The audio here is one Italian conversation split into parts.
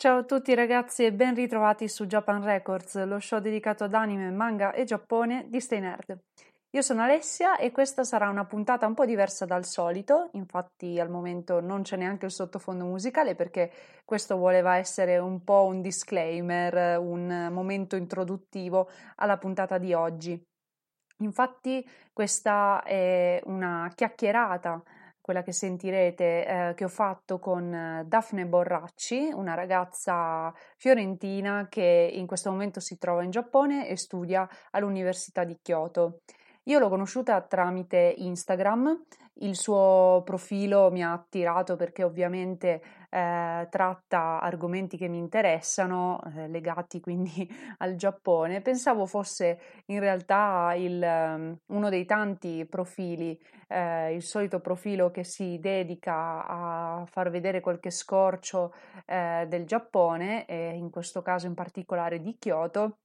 Ciao a tutti ragazzi e ben ritrovati su Japan Records, lo show dedicato ad anime, manga e Giappone di Stay Nerd. Io sono Alessia e questa sarà una puntata un po' diversa dal solito, infatti al momento non c'è neanche il sottofondo musicale perché questo voleva essere un po' un disclaimer, un momento introduttivo alla puntata di oggi. Infatti questa è una chiacchierata quella che sentirete eh, che ho fatto con eh, Daphne Borracci, una ragazza fiorentina che in questo momento si trova in Giappone e studia all'Università di Kyoto. Io l'ho conosciuta tramite Instagram, il suo profilo mi ha attirato perché ovviamente eh, tratta argomenti che mi interessano, eh, legati quindi al Giappone. Pensavo fosse in realtà il, um, uno dei tanti profili, eh, il solito profilo che si dedica a far vedere qualche scorcio eh, del Giappone, e in questo caso in particolare di Kyoto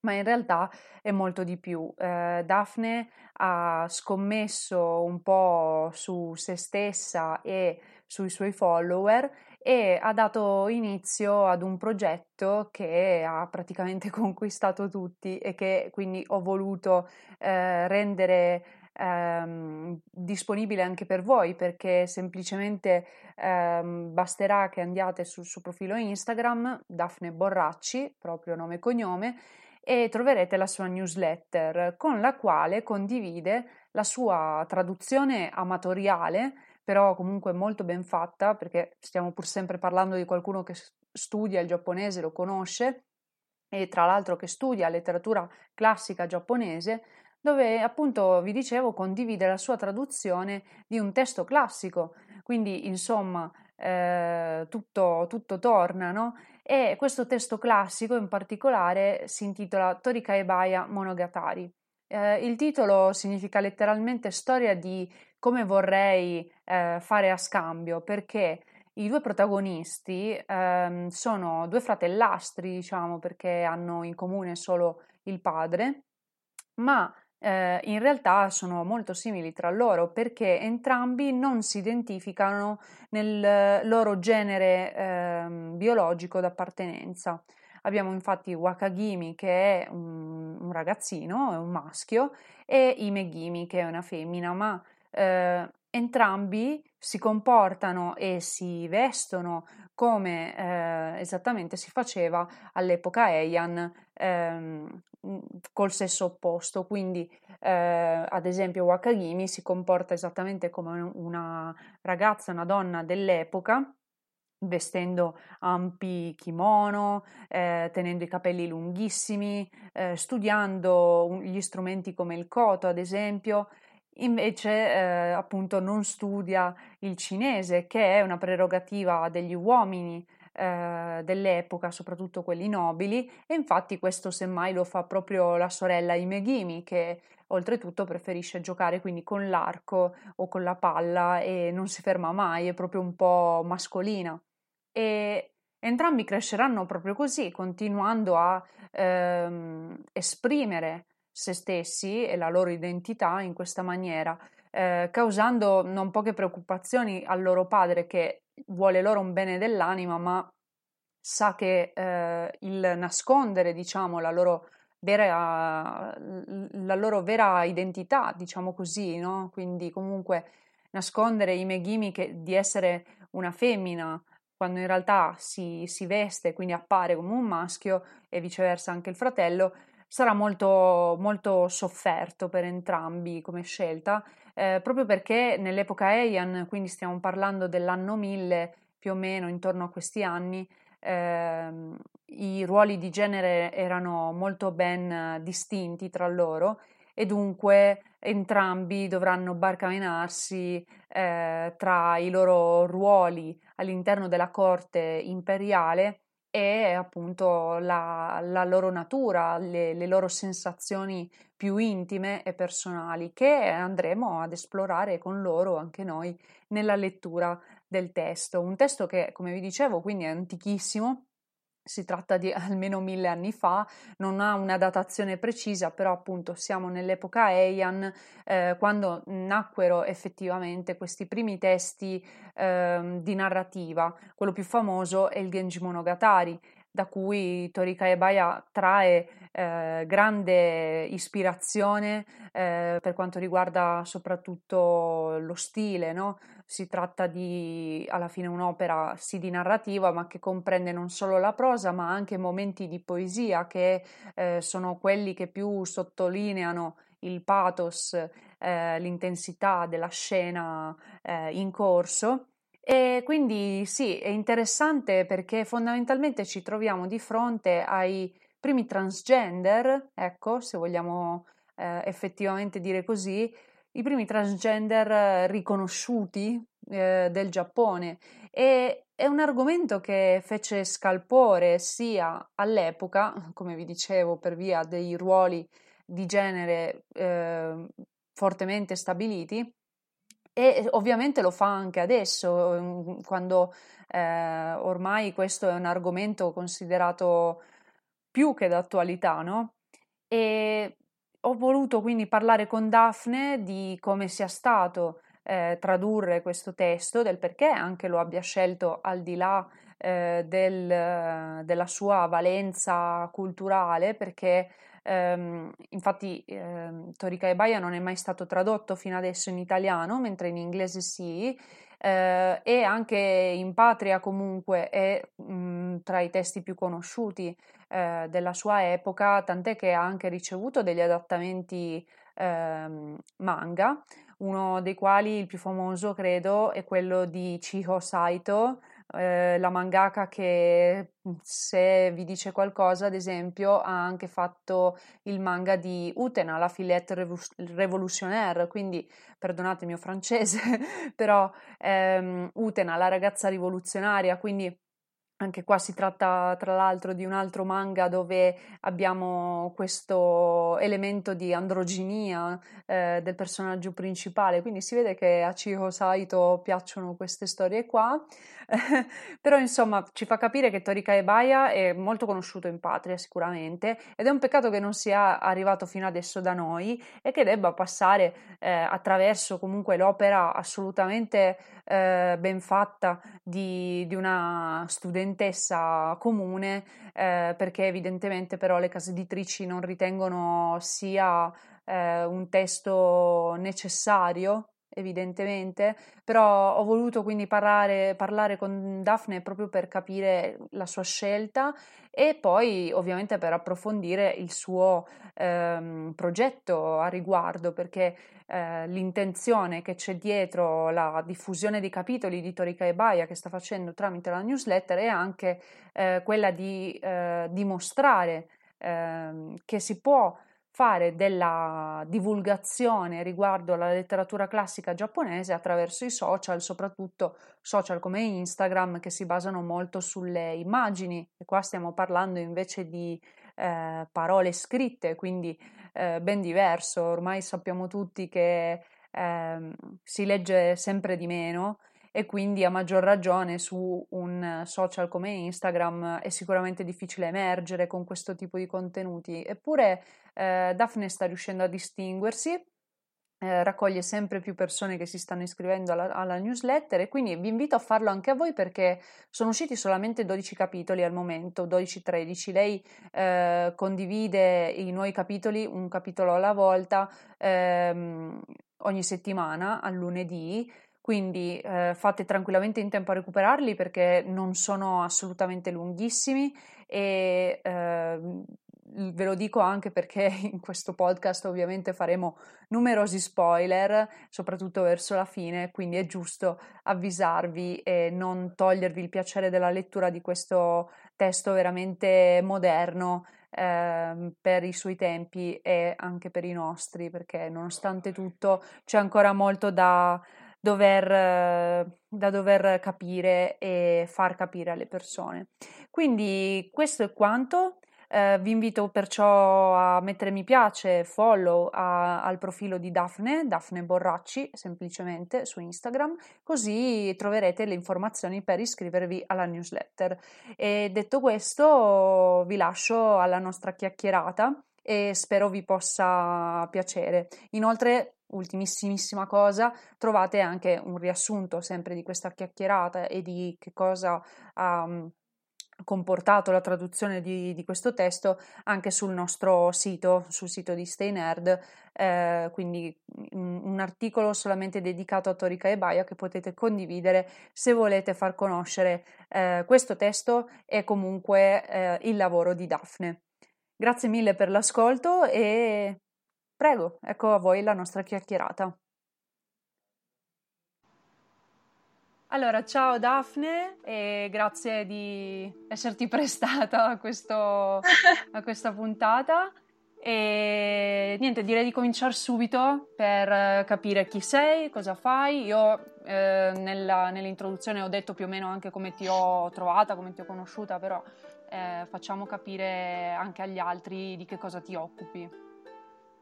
ma in realtà è molto di più. Eh, Daphne ha scommesso un po' su se stessa e sui suoi follower e ha dato inizio ad un progetto che ha praticamente conquistato tutti e che quindi ho voluto eh, rendere ehm, disponibile anche per voi perché semplicemente ehm, basterà che andiate sul suo profilo Instagram Daphne Borracci, proprio nome e cognome e troverete la sua newsletter con la quale condivide la sua traduzione amatoriale, però comunque molto ben fatta, perché stiamo pur sempre parlando di qualcuno che studia il giapponese, lo conosce, e tra l'altro che studia letteratura classica giapponese, dove appunto vi dicevo condivide la sua traduzione di un testo classico, quindi insomma eh, tutto, tutto torna, no? E questo testo classico in particolare si intitola Torika Ebaya Monogatari. Eh, il titolo significa letteralmente storia di come vorrei eh, fare a scambio, perché i due protagonisti eh, sono due fratellastri, diciamo, perché hanno in comune solo il padre, ma eh, in realtà sono molto simili tra loro perché entrambi non si identificano nel loro genere eh, biologico d'appartenenza. Abbiamo infatti Wakagimi che è un, un ragazzino, è un maschio, e Imegimi che è una femmina, ma eh, entrambi si comportano e si vestono come eh, esattamente si faceva all'epoca Heian ehm, col sesso opposto, quindi eh, ad esempio Wakagimi si comporta esattamente come una ragazza, una donna dell'epoca, vestendo ampi kimono, eh, tenendo i capelli lunghissimi, eh, studiando gli strumenti come il koto, ad esempio, invece eh, appunto non studia il cinese, che è una prerogativa degli uomini eh, dell'epoca, soprattutto quelli nobili, e infatti questo semmai lo fa proprio la sorella Imegimi, che oltretutto preferisce giocare quindi con l'arco o con la palla e non si ferma mai, è proprio un po' mascolina. E entrambi cresceranno proprio così, continuando a ehm, esprimere se stessi e la loro identità in questa maniera, eh, causando non poche preoccupazioni al loro padre che vuole loro un bene dell'anima, ma sa che eh, il nascondere, diciamo, la loro vera, la loro vera identità, diciamo così, no? Quindi comunque nascondere i Megimi che, di essere una femmina quando in realtà si, si veste, quindi appare come un maschio e viceversa anche il fratello, sarà molto, molto sofferto per entrambi come scelta, eh, proprio perché nell'epoca Heian, quindi stiamo parlando dell'anno 1000 più o meno, intorno a questi anni, eh, i ruoli di genere erano molto ben distinti tra loro e dunque entrambi dovranno barcamenarsi eh, tra i loro ruoli all'interno della corte imperiale e appunto la, la loro natura, le, le, loro sensazioni più intime e personali che andremo ad esplorare con loro anche noi nella lettura del testo. Un testo che, come vi dicevo, quindi è antichissimo, si tratta di almeno mille anni fa, non ha una datazione precisa, però appunto siamo nell'epoca Heian, eh, quando nacquero effettivamente questi primi testi eh, di narrativa. Quello più famoso è il Genji Monogatari, da cui Torika Ebaya trae eh, grande ispirazione eh, per quanto riguarda soprattutto lo stile, no? Si tratta di alla fine un'opera sì di narrativa, ma che comprende non solo la prosa, ma anche momenti di poesia che eh, sono quelli che più sottolineano il pathos, eh, l'intensità della scena eh, in corso e quindi sì, è interessante perché fondamentalmente ci troviamo di fronte ai primi transgender, ecco, se vogliamo eh, effettivamente dire così, i primi transgender riconosciuti eh, del Giappone. E è un argomento che fece scalpore sia all'epoca, come vi dicevo, per via dei ruoli di genere eh, fortemente stabiliti, e ovviamente lo fa anche adesso, mhmm, quando eh, ormai questo è un argomento considerato più che d'attualità, no? E ho voluto quindi parlare con Daphne di come sia stato eh, tradurre questo testo, del perché anche lo abbia scelto al di là eh, del, della sua valenza culturale, perché ehm, infatti ehm, Torika e Baia non è mai stato tradotto fino adesso in italiano, mentre in inglese sì, eh, e anche in patria comunque è mh, tra i testi più conosciuti eh, della sua epoca, tant'è che ha anche ricevuto degli adattamenti ehm, manga, uno dei quali il più famoso credo è quello di Chiho Saito, eh, la mangaka che mhmm, se vi dice qualcosa, ad esempio, ha anche fatto il manga di Utena, la Fillette Revolutionnaire, quindi perdonate il mio francese, però ehm, Utena, la ragazza rivoluzionaria, quindi anche qua si tratta tra l'altro di un altro manga dove abbiamo questo elemento di androginia eh, del personaggio principale, quindi si vede che a Chiho Saito piacciono queste storie qua, però insomma ci fa capire che Torika Ebaya è molto conosciuto in patria sicuramente ed è un peccato che non sia arrivato fino adesso da noi e che debba passare eh, attraverso comunque l'opera assolutamente eh, ben fatta di, di una studentessa studentessa comune eh, perché evidentemente però le case editrici non ritengono sia eh, un testo necessario evidentemente, però ho voluto quindi parlare, parlare, con Daphne proprio per capire la sua scelta e poi ovviamente per approfondire il suo ehm, progetto a riguardo, perché eh, l'intenzione che c'è dietro la diffusione dei capitoli di Torika e Baia che sta facendo tramite la newsletter è anche eh, quella di eh, dimostrare ehm, che si può fare della divulgazione riguardo alla letteratura classica giapponese attraverso i social, soprattutto social come Instagram che si basano molto sulle immagini. E qua stiamo parlando invece di eh, parole scritte, quindi eh, ben diverso, ormai sappiamo tutti che eh, si legge sempre di meno e quindi a maggior ragione su un social come Instagram è sicuramente difficile emergere con questo tipo di contenuti. Eppure eh, Daphne sta riuscendo a distinguersi. Eh, raccoglie sempre più persone che si stanno iscrivendo alla, alla, newsletter e quindi vi invito a farlo anche a voi perché sono usciti solamente 12 capitoli al momento, 12-13. Lei eh, condivide i nuovi capitoli, un capitolo alla volta, ehm, ogni settimana, al lunedì quindi eh, fate tranquillamente in tempo a recuperarli perché non sono assolutamente lunghissimi e eh, ve lo dico anche perché in questo podcast ovviamente faremo numerosi spoiler, soprattutto verso la fine, quindi è giusto avvisarvi e non togliervi il piacere della lettura di questo testo veramente moderno eh, per i suoi tempi e anche per i nostri, perché nonostante tutto c'è ancora molto da dover, da dover capire e far capire alle persone. Quindi questo è quanto. Eh, vi invito perciò a mettere mi piace, follow a, al profilo di Daphne, Daphne Borracci, semplicemente su Instagram, così troverete le informazioni per iscrivervi alla newsletter. E detto questo, vi lascio alla nostra chiacchierata e spero vi possa piacere. Inoltre, ultimissimissima cosa, trovate anche un riassunto sempre di questa chiacchierata e di che cosa ha um, comportato la traduzione di, di, questo testo anche sul nostro sito, sul sito di Stay Nerd, eh, quindi un, un, articolo solamente dedicato a Torica e Baia che potete condividere se volete far conoscere eh, questo testo e comunque eh, il lavoro di Daphne. Grazie mille per l'ascolto e prego, ecco a voi la nostra chiacchierata. Allora, ciao Daphne e grazie di esserti prestata a, questo, a questa puntata. E niente, direi di cominciare subito per capire chi sei, cosa fai. Io eh, nella, nell'introduzione ho detto più o meno anche come ti ho trovata, come ti ho conosciuta, però eh, facciamo capire anche agli altri di che cosa ti occupi.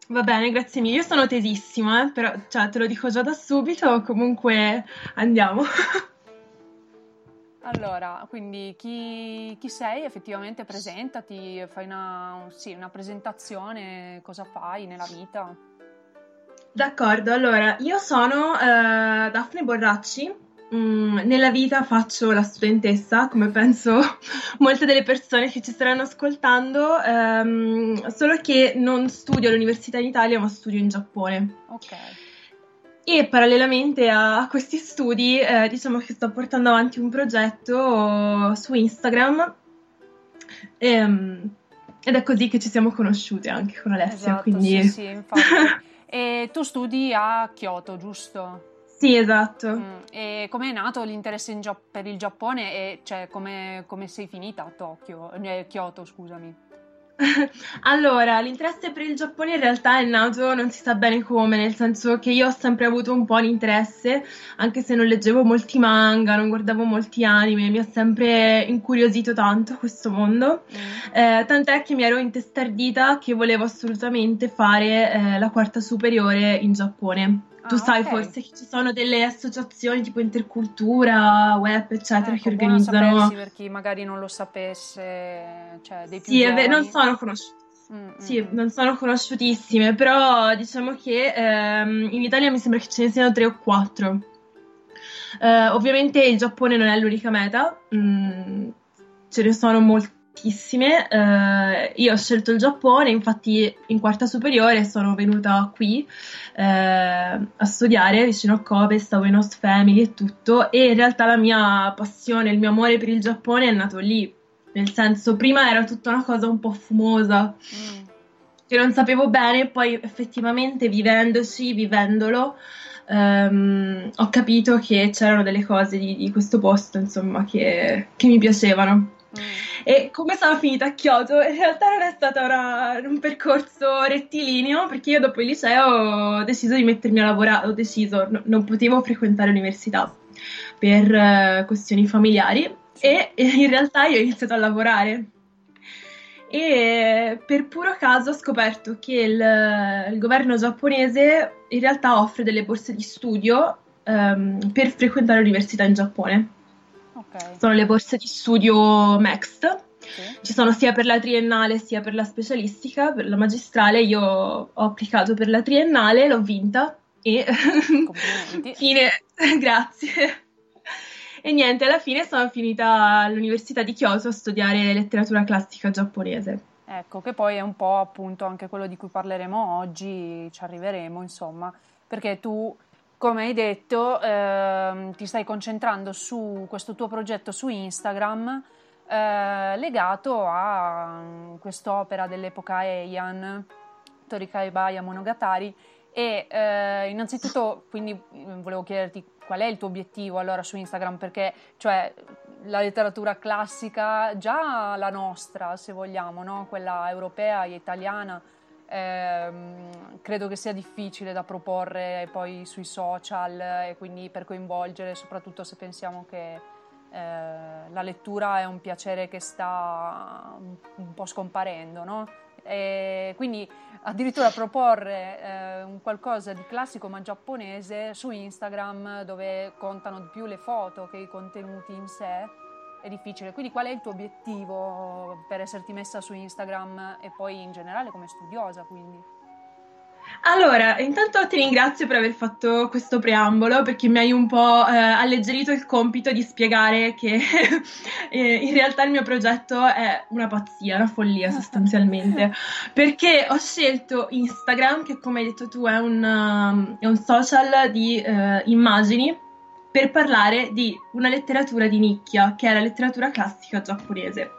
Va bene, grazie mille. Io sono tesissima, eh, però cioè, te lo dico già da subito, comunque andiamo. Allora, quindi chi, chi, sei? Effettivamente presentati, fai una, sì, una presentazione, cosa fai nella vita? D'accordo, allora io sono uh, Daphne Borracci, Mm, nella vita faccio la studentessa, come penso molte delle persone che ci staranno ascoltando, ehm, solo che non studio all'università in Italia, ma studio in Giappone. Ok. E parallelamente a questi studi, eh, diciamo che sto portando avanti un progetto su Instagram. Ehm, ed è così che ci siamo conosciute anche con Alessia. Esatto, quindi... sì, sì, infatti. e tu studi a Kyoto, giusto? Sì, esatto. Mm, e come è nato l'interesse Gia- per il Giappone e cioè come, come sei finita a Tokyo, eh, Kyoto, scusami? allora, l'interesse per il Giappone in realtà è nato non si sa bene come, nel senso che io ho sempre avuto un po' l'interesse, anche se non leggevo molti manga, non guardavo molti anime, mi ha sempre incuriosito tanto questo mondo, mm. eh, tant'è che mi ero intestardita che volevo assolutamente fare eh, la quarta superiore in Giappone tu ah, sai okay. forse che ci sono delle associazioni tipo intercultura, web, eccetera, ecco, che organizzano. per chi magari non lo sapesse, cioè dei più Sì, giovani. non sono conosciute. Mm, sì, mm. non sono conosciutissime, però diciamo che ehm, in Italia mi sembra che ce ne siano tre o quattro. Eh, ovviamente il Giappone non è l'unica meta, mm, ce ne sono molte tantissime. Eh, io ho scelto il Giappone, infatti in quarta superiore sono venuta qui eh, a studiare vicino a Kobe, stavo in host family e tutto, e in realtà la mia passione, il mio amore per il Giappone è nato lì. Nel senso, prima era tutta una cosa un po' fumosa, mm. che non sapevo bene, poi effettivamente vivendoci, vivendolo, Um, ho capito che c'erano delle cose di, di questo posto, insomma, che, che mi piacevano. E come sono finita a Kyoto? In realtà non è stato una, un percorso rettilineo perché io dopo il liceo ho deciso di mettermi a lavorare, ho deciso, no, non potevo frequentare l'università per uh, questioni familiari e in realtà io ho iniziato a lavorare e per puro caso ho scoperto che il, il governo giapponese in realtà offre delle borse di studio um, per frequentare l'università in Giappone. Okay. Sono le borse di studio Next. Sì. Ci sono sia per la triennale sia per la specialistica, per la magistrale. Io ho applicato per la triennale, l'ho vinta e fine, grazie. E niente, alla fine sono finita all'Università di Kyoto a studiare letteratura classica giapponese. Ecco, che poi è un po' appunto anche quello di cui parleremo oggi, ci arriveremo, insomma, perché tu come hai detto, eh, ti stai concentrando su questo tuo progetto su Instagram eh, legato a um, quest'opera dell'epoca Heian, Torikai Baya Monogatari. E eh, innanzitutto, quindi mm, volevo chiederti qual è il tuo obiettivo allora su Instagram? Perché cioè, la letteratura classica, già la nostra, se vogliamo, no? quella europea e italiana, ehm, credo che sia difficile da proporre poi sui social e quindi per coinvolgere, soprattutto se pensiamo che eh, la lettura è un piacere che sta un, un po' scomparendo, no? E quindi addirittura proporre eh, un qualcosa di classico ma giapponese su Instagram dove contano di più le foto che i contenuti in sé è difficile. Quindi qual è il tuo obiettivo per esserti messa su Instagram e poi in generale come studiosa? Quindi? Allora, intanto ti ringrazio per aver fatto questo preambolo perché mi hai un po' eh, alleggerito il compito di spiegare che eh, in realtà il mio progetto è una pazzia, una follia sostanzialmente, perché ho scelto Instagram che come hai detto tu è un, um, è un social di uh, immagini per parlare di una letteratura di nicchia che è la letteratura classica giapponese.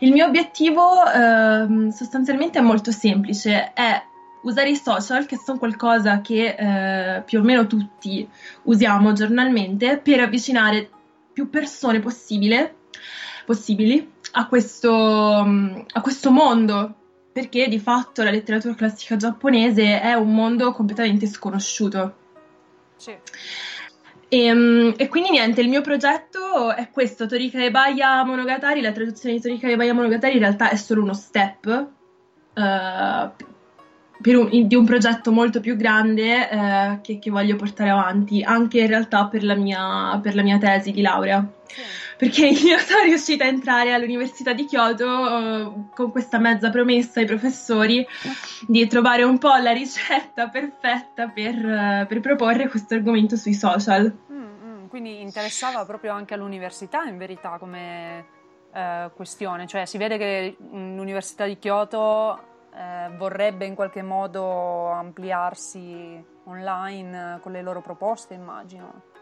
Il mio obiettivo uh, sostanzialmente è molto semplice, è usare i social, che sono qualcosa che eh, più o meno tutti usiamo giornalmente, per avvicinare più persone possibile, possibili a questo, a questo mondo, perché di fatto la letteratura classica giapponese è un mondo completamente sconosciuto. Sì. E, ehm, e, quindi niente, il mio progetto è questo, Torika Ebaya Monogatari, la traduzione di Torika Ebaya Monogatari in realtà è solo uno step uh, un, di un progetto molto più grande eh, che, che, voglio portare avanti, anche in realtà per la mia, per la mia tesi di laurea. Perché io sono riuscita a entrare all'Università di Kyoto uh, con questa mezza promessa ai professori di trovare un po' la ricetta perfetta per, uh, per proporre questo argomento sui social. Mm, mm, quindi interessava proprio anche all'università in verità come uh, questione, cioè si vede che l'Università di Kyoto eh, vorrebbe in qualche modo ampliarsi online con le loro proposte, immagino.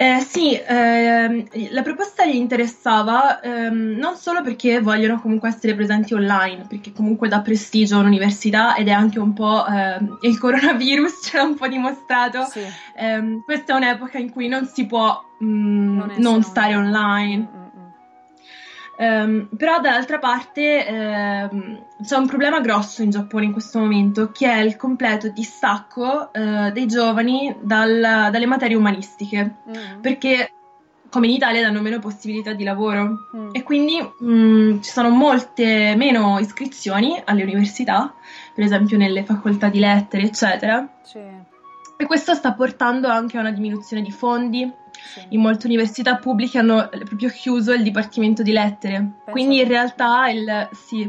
Eh, sì, ehm, la proposta gli interessava ehm, non solo perché vogliono comunque essere presenti online, perché comunque dà prestigio all'università ed è anche un po' ehm, il coronavirus ce l'ha un po' dimostrato. Sì. Ehm, questa è un'epoca in cui non si può mh, mm, non, non stare online. Um, però dall'altra parte um, c'è un problema grosso in Giappone in questo momento che è il completo distacco uh, dei giovani dal, dalle materie umanistiche mm. perché come in Italia danno meno possibilità di lavoro mm. e quindi um, ci sono molte meno iscrizioni alle università, per esempio nelle facoltà di lettere eccetera. Sì. E questo sta portando anche a una diminuzione di fondi sì. In molte università pubbliche hanno proprio chiuso il dipartimento di lettere. Penso Quindi in realtà, il, sì,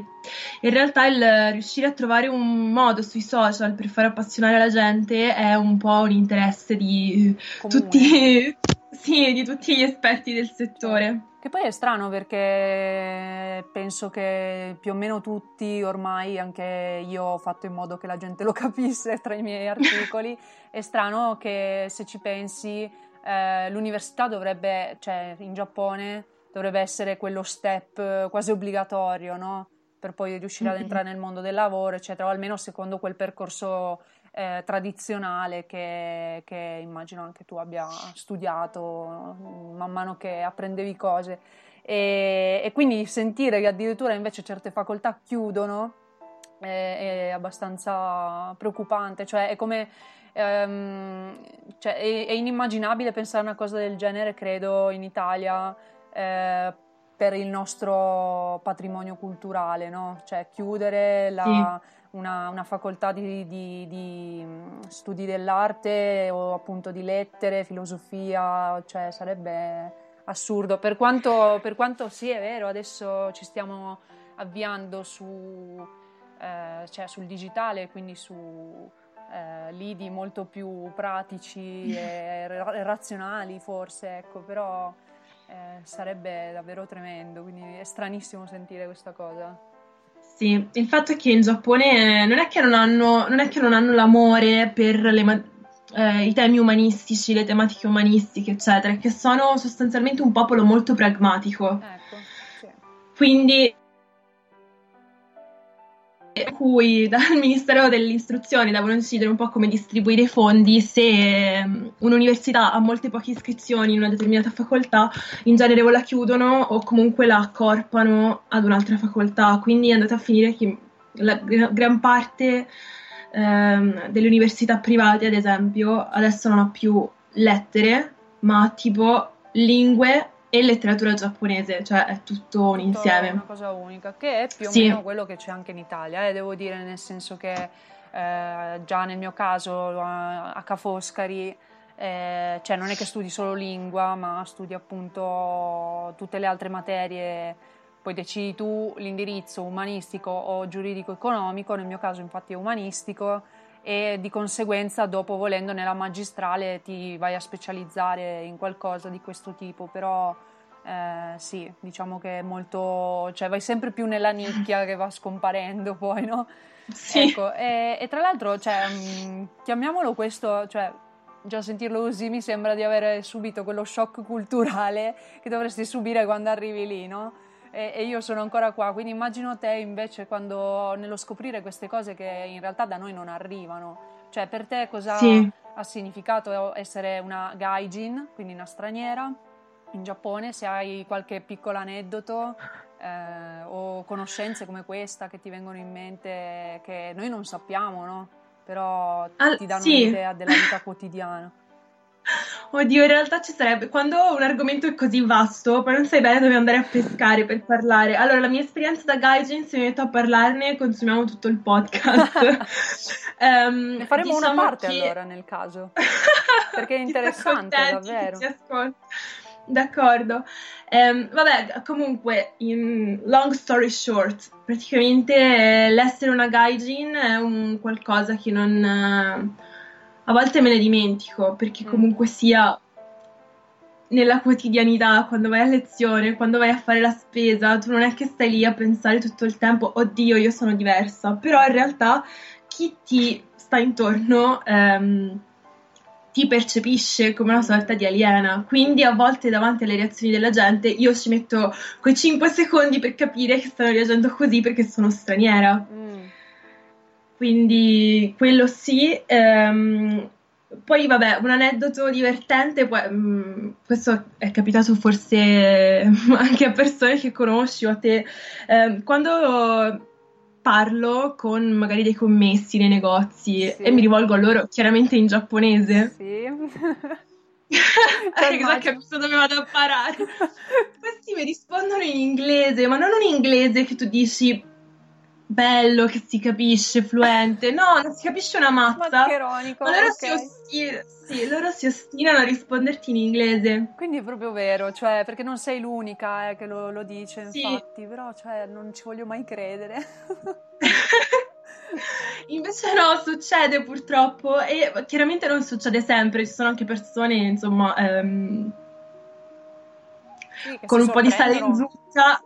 in realtà il riuscire a trovare un modo sui social per far appassionare la gente è un po' un interesse di tutti, sì, di tutti gli esperti del settore. Che poi è strano perché penso che più o meno tutti ormai, anche io ho fatto in modo che la gente lo capisse tra i miei articoli, è strano che se ci pensi eh, l'università dovrebbe, cioè in Giappone, dovrebbe essere quello step quasi obbligatorio, no? Per poi riuscire ad entrare nel mondo del lavoro, eccetera, o almeno secondo quel percorso eh, tradizionale che, che, immagino anche tu abbia studiato man mano che apprendevi cose. E, e quindi sentire che addirittura invece certe facoltà chiudono è, è abbastanza preoccupante, cioè è come ehm, cioè, è, è, inimmaginabile pensare a una cosa del genere, credo, in Italia eh, per il nostro patrimonio culturale, no? Cioè chiudere la, sì. Una, una, facoltà di, di, di, mm, studi dell'arte o appunto di lettere, filosofia, cioè sarebbe assurdo. Per quanto, per quanto sì, è vero, adesso ci stiamo avviando su, eh, cioè sul digitale, quindi su eh, lidi molto più pratici e razionali forse, ecco, però eh, sarebbe davvero tremendo, quindi è stranissimo sentire questa cosa. Sì, il fatto è che in Giappone non è che non hanno, non che non hanno l'amore per le, eh, i temi umanistici, le tematiche umanistiche, eccetera, che sono sostanzialmente un popolo molto pragmatico. Ecco, sì. Quindi cui dal Ministero dell'Istruzione devono decidere un po' come distribuire i fondi. Se um, un'università ha molte poche iscrizioni in una determinata facoltà, in genere o la chiudono o comunque la accorpano ad un'altra facoltà, quindi è andata a finire che la gran parte um, delle università private, ad esempio, adesso non ha più lettere, ma tipo lingue e letteratura giapponese, cioè è tutto un insieme. È una cosa unica, che è più o sì. meno quello che c'è anche in Italia, eh, devo dire, nel senso che eh, già nel mio caso a Ca' Foscari, eh, cioè non è che studi solo lingua, ma studi appunto tutte le altre materie, poi decidi tu l'indirizzo umanistico o giuridico-economico, nel mio caso infatti è umanistico, e di conseguenza dopo volendo nella magistrale ti vai a specializzare in qualcosa di questo tipo, però eh, sì, diciamo che è molto, cioè vai sempre più nella nicchia che va scomparendo poi, no? Sì. Ecco, e, e, tra l'altro, cioè, mh, mm, chiamiamolo questo, cioè, già sentirlo così mi sembra di avere subito quello shock culturale che dovresti subire quando arrivi lì, no? E, e, io sono ancora qua, quindi immagino te invece quando nello scoprire queste cose che in realtà da noi non arrivano, cioè per te cosa sì. ha significato essere una gaijin, quindi una straniera in Giappone, se hai qualche piccolo aneddoto eh, o conoscenze come questa che ti vengono in mente che noi non sappiamo, no? Però ti danno sì. un'idea della vita quotidiana. Oddio, in realtà ci sarebbe. Quando un argomento è così vasto, poi non sai bene dove andare a pescare per parlare. Allora, la mia esperienza da gaijin, se mi metto a parlarne, consumiamo tutto il podcast. um, ne faremo diciamo una parte che... allora, nel caso. Perché è interessante, davvero. D'accordo. Um, vabbè, comunque, in long story short, praticamente l'essere una gaijin è un qualcosa che non... A volte me ne dimentico perché mm. comunque sia nella quotidianità, quando vai a lezione, quando vai a fare la spesa, tu non è che stai lì a pensare tutto il tempo, oddio, io sono diversa, però in realtà chi ti sta intorno ehm, ti percepisce come una sorta di aliena, quindi a volte davanti alle reazioni della gente io ci metto quei 5 secondi per capire che stanno reagendo così perché sono straniera. Mm quindi quello sì. Ehm, poi vabbè, un aneddoto divertente, poi, mh, mm, questo è capitato forse anche a persone che conosci o a te, eh, quando parlo con magari dei commessi nei negozi sì. e mi rivolgo a loro chiaramente in giapponese. Sì. Cioè, esatto, capito dove vado a parare. Questi mi rispondono in inglese, ma non un inglese che tu dici bello che si capisce, fluente. No, non si capisce una mazza. Mascheronico. Ma loro, okay. si ostinano, sì, loro si ostinano a risponderti in inglese. Quindi è proprio vero, cioè, perché non sei l'unica eh, che lo, lo dice, sì. infatti, però cioè, non ci voglio mai credere. Invece no, succede purtroppo e chiaramente non succede sempre, ci sono anche persone, insomma, ehm, sì, con un po' di sale in zucca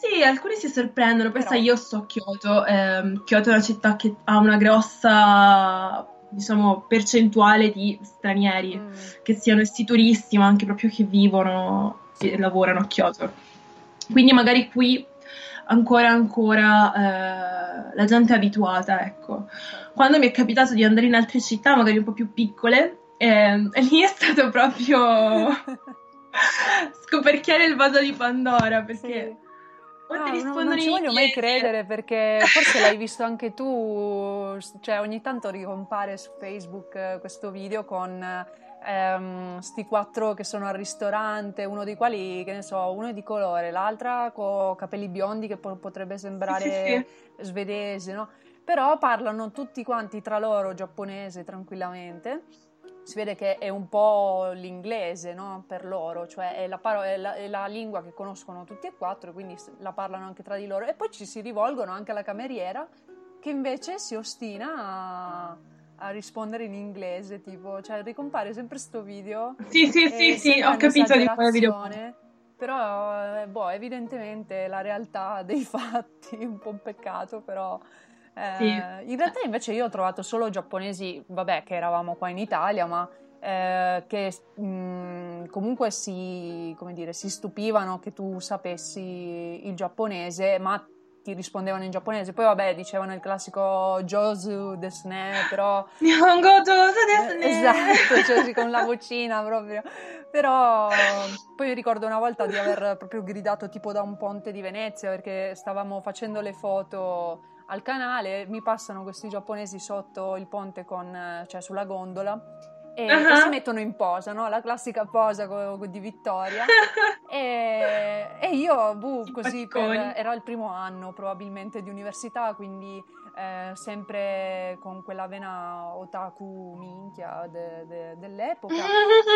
sì, alcuni si sorprendono. Pensa, Però... io sto a Kyoto. Ehm, Kyoto è una città che ha una grossa, diciamo, percentuale di stranieri, mm. che siano essi turisti, ma anche proprio che vivono e lavorano a Kyoto. Quindi magari qui ancora ancora eh, la gente è abituata, ecco. Quando mi è capitato di andare in altre città, magari un po' più piccole, eh, lì è stato proprio scoperchiare il vaso di Pandora, perché... Sì No, non, non ci voglio mai credere perché forse l'hai visto anche tu, cioè ogni tanto ricompare su Facebook eh, questo video con ehm, sti quattro che sono al ristorante, uno di quali, che ne so, uno è di colore, l'altra con capelli biondi che po- potrebbe sembrare sì, sì. svedese, no? Però parlano tutti quanti tra loro giapponese tranquillamente si vede che è un po' l'inglese no? per loro, cioè è la, paro- è, la, è la, lingua che conoscono tutti e quattro, quindi la parlano anche tra di loro. E poi ci si rivolgono anche alla cameriera che invece si ostina a, a rispondere in inglese, tipo, cioè ricompare sempre questo video. Sì, sì, sì, sì, ho capito di quale video. Però, eh, boh, evidentemente la realtà dei fatti, un po' un peccato, però eh, sì. In realtà invece io ho trovato solo giapponesi, vabbè che eravamo qua in Italia, ma eh, che mh, mm, comunque si, dire, si, stupivano che tu sapessi il giapponese, ma ti ti rispondevano in giapponese. Poi vabbè, dicevano il classico Josu desne, però... Nihongo Josu desne! Esatto, cioè con la vocina proprio. Però poi mi ricordo una volta di aver proprio gridato tipo da un ponte di Venezia perché stavamo facendo le foto al canale, mi passano questi giapponesi sotto il ponte con, cioè sulla gondola e, uh-huh. si mettono in posa, no? la classica posa co- co- di Vittoria. e, e, io, buh, così per, era il primo anno probabilmente di università, quindi eh, sempre con quella vena otaku minchia de, de, dell'epoca.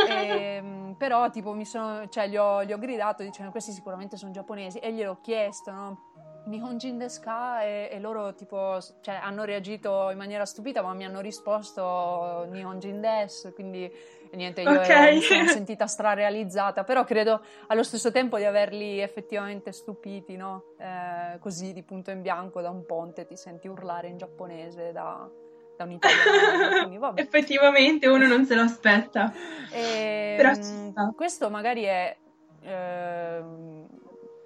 e, ehm, però, tipo, mi sono, cioè, gli ho, gli ho gridato dicendo questi sicuramente sono giapponesi e gliel'ho chiesto, no? Nihonjin desu ka? E, e, loro tipo, cioè, hanno reagito in maniera stupita, ma mi hanno risposto Nihonjin desu, quindi niente, io okay. mi sono sentita strarealizzata, però credo allo stesso tempo di averli effettivamente stupiti, no? Eh, così di punto in bianco da un ponte ti senti urlare in giapponese da, da un italiano. Effettivamente uno non se lo aspetta. E, ehm, questo magari è... Eh,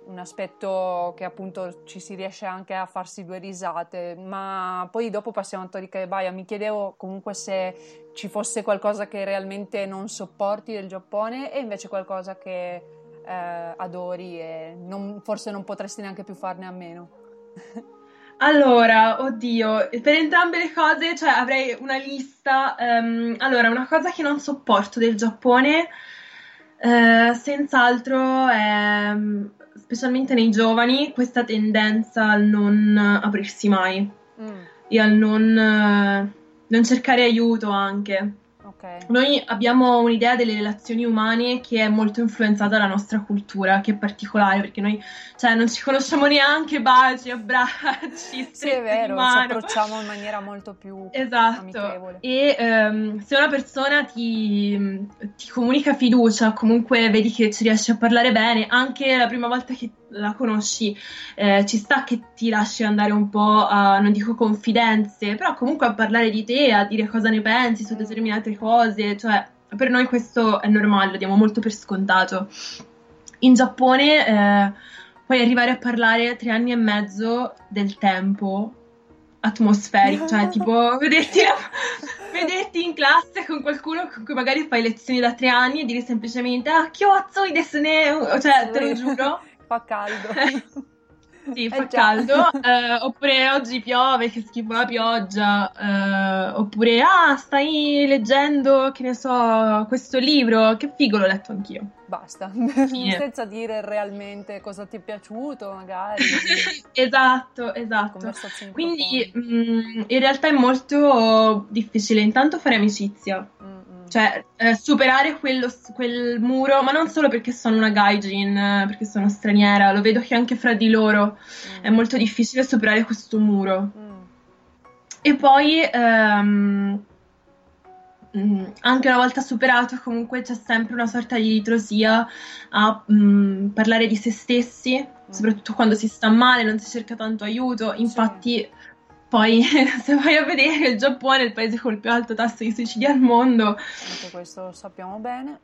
un aspetto che appunto ci si riesce anche a farsi due risate, ma poi dopo passiamo a Tori Baia. Mi chiedevo comunque se ci fosse qualcosa che realmente non sopporti del Giappone e invece qualcosa che eh, adori e non, forse non potresti neanche più farne a meno. Allora, oddio, per entrambe le cose, cioè avrei una lista. Um, allora, una cosa che non sopporto del Giappone, uh, senz'altro, è specialmente nei giovani, questa tendenza al non aprirsi mai mm. e al non, non cercare aiuto anche. Okay. Noi abbiamo un'idea delle relazioni umane che è molto influenzata dalla nostra cultura, che è particolare, perché noi cioè, non ci conosciamo neanche baci, abbracci, sì, è vero, ci approcciamo in maniera molto più esatto. amichevole. E um, se una persona ti, ti comunica fiducia, comunque vedi che ci riesci a parlare bene, anche la prima volta che la conosci, eh, ci sta che ti lasci andare un po' a, non dico confidenze, però comunque a parlare di te, a dire cosa ne pensi su determinate cose, cioè per noi questo è normale, lo diamo molto per scontato. In Giappone eh, puoi arrivare a parlare tre anni e mezzo del tempo atmosferico, cioè tipo vederti, vederti, in classe con qualcuno con cui magari fai lezioni da tre anni e dire semplicemente ah, chiozzo i desne, cioè te lo giuro fa caldo. Sì, fa eh caldo. Eh, oppure oggi piove, che schifo la pioggia. Eh, oppure, ah, stai leggendo, che ne so, questo libro. Che figo, l'ho letto anch'io. Basta, senza dire realmente cosa ti è piaciuto, magari. esatto, esatto. Quindi mh, mm, in realtà è molto difficile intanto fare amicizia. Mm cioè, eh, superare quello, quel muro, ma non solo perché sono una gaijin, eh, perché sono straniera, lo vedo che anche fra di loro mm. è molto difficile superare questo muro. Mm. E poi, ehm, mm, anche una volta superato, comunque c'è sempre una sorta di ritrosia a mm, parlare di se stessi, mm. soprattutto quando si sta male, non si cerca tanto aiuto. Infatti... Poi, se vai a vedere, il Giappone è il paese col più alto tasso di suicidi al mondo. Anche questo lo sappiamo bene.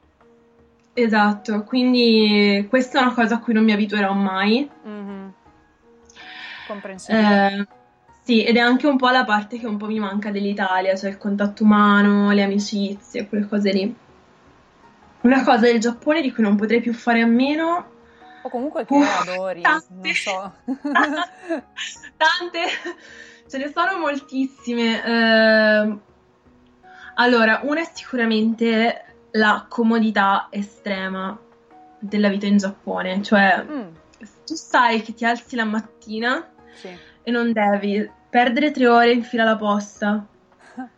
Esatto, quindi questa è una cosa a cui non mi abituerò mai. Mm-hmm. Comprensibile. Eh, sì, ed è anche un po' la parte che un po' mi manca dell'Italia, cioè il contatto umano, le amicizie, quelle cose lì. Una cosa del Giappone di cui non potrei più fare a meno. O comunque che uh, adori, tante. non so. tante. Ce ne sono moltissime. Eh, allora, una è sicuramente la comodità estrema della vita in Giappone, cioè mm. tu sai che ti alzi la mattina sì. e non devi perdere tre ore in fila alla posta.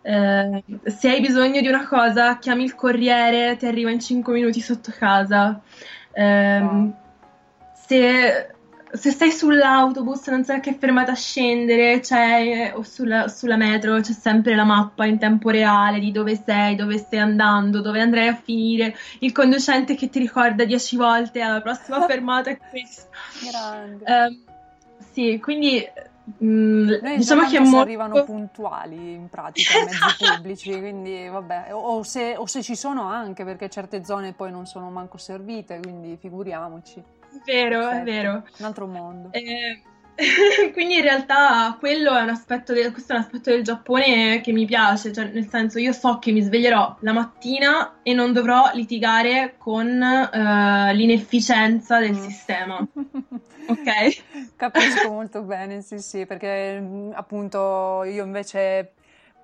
Eh, se hai bisogno di una cosa, chiami il corriere, ti arriva in 5 minuti sotto casa. Eh, wow. Se se stai sull'autobus non sai a che fermata scendere, c'è, o sulla, sulla, metro c'è sempre la mappa in tempo reale di dove sei, dove stai andando, dove andrai a finire, il conducente che ti ricorda dieci volte alla prossima fermata è questa. Um, sì, quindi Mm, diciamo che molto... arrivano puntuali in pratica i mezzi esatto. pubblici, quindi vabbè, o se, o se, ci sono anche perché certe zone poi non sono manco servite, quindi figuriamoci. È vero, è vero. Un altro mondo. Eh, quindi in realtà quello è un aspetto del, questo è un aspetto del Giappone che mi piace, cioè nel senso io so che mi sveglierò la mattina e non dovrò litigare con uh, l'inefficienza del mm. sistema. ok? Capisco molto bene, sì sì, perché mm, appunto io invece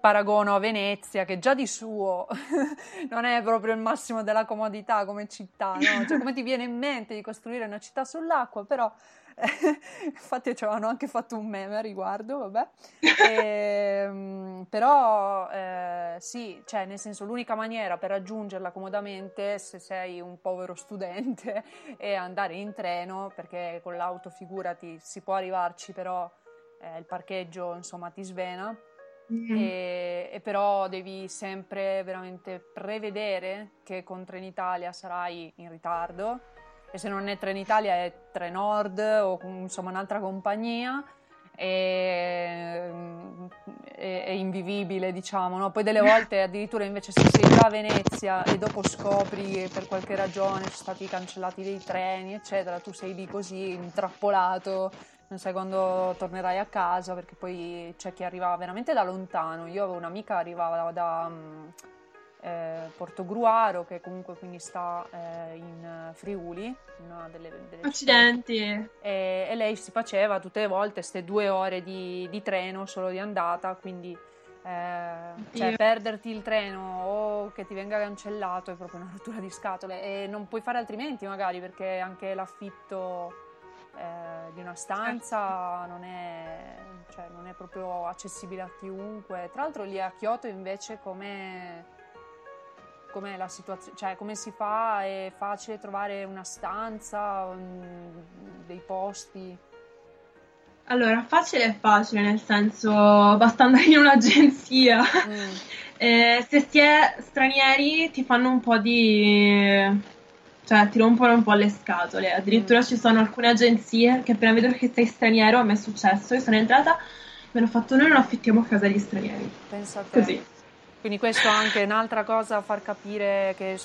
paragono a Venezia, che già di suo non è proprio il massimo della comodità come città, no? Cioè, come ti viene in mente di costruire una città sull'acqua, però infatti ci avevano anche fatto un meme a riguardo, vabbè. E, ehm, però eh, sì, cioè nel senso l'unica maniera per raggiungerla comodamente se sei un povero studente è andare in treno, perché con l'auto figurati si può arrivarci, però eh, il parcheggio insomma ti svena. Mm. E, e, però devi sempre veramente prevedere che con Trenitalia sarai in ritardo e se non è Trenitalia è Trenord o insomma un'altra compagnia è, è, è invivibile diciamo no? poi delle volte addirittura invece se sei già a Venezia e dopo scopri che per qualche ragione sono stati cancellati dei treni eccetera tu sei lì così intrappolato non sai quando tornerai a casa perché poi c'è chi arriva veramente da lontano. Io avevo un'amica che arrivava da, eh, Portogruaro, che comunque quindi sta eh, in Friuli, una delle, delle Accidenti! E, e, lei si faceva tutte le volte queste due ore di, di treno solo di andata, quindi eh, cioè, perderti il treno o che ti venga cancellato è proprio una rottura di scatole. E non puoi fare altrimenti magari perché anche l'affitto eh, di una stanza certo. non è, cioè, non è proprio accessibile a chiunque. Tra l'altro lì a Kyoto invece come com'è la situazione, cioè come si fa, è facile trovare una stanza, um, dei posti? Allora, facile è facile, nel senso basta andare in un'agenzia. Mm. Eh, se si è stranieri ti fanno un po' di... cioè ti rompono un po' le scatole. Addirittura mm. ci sono alcune agenzie che appena vedono che sei straniero, a me è successo, io sono entrata, mi hanno fatto noi non affittiamo casa agli stranieri. Pensa Così. Quindi questo è anche un'altra cosa a far capire che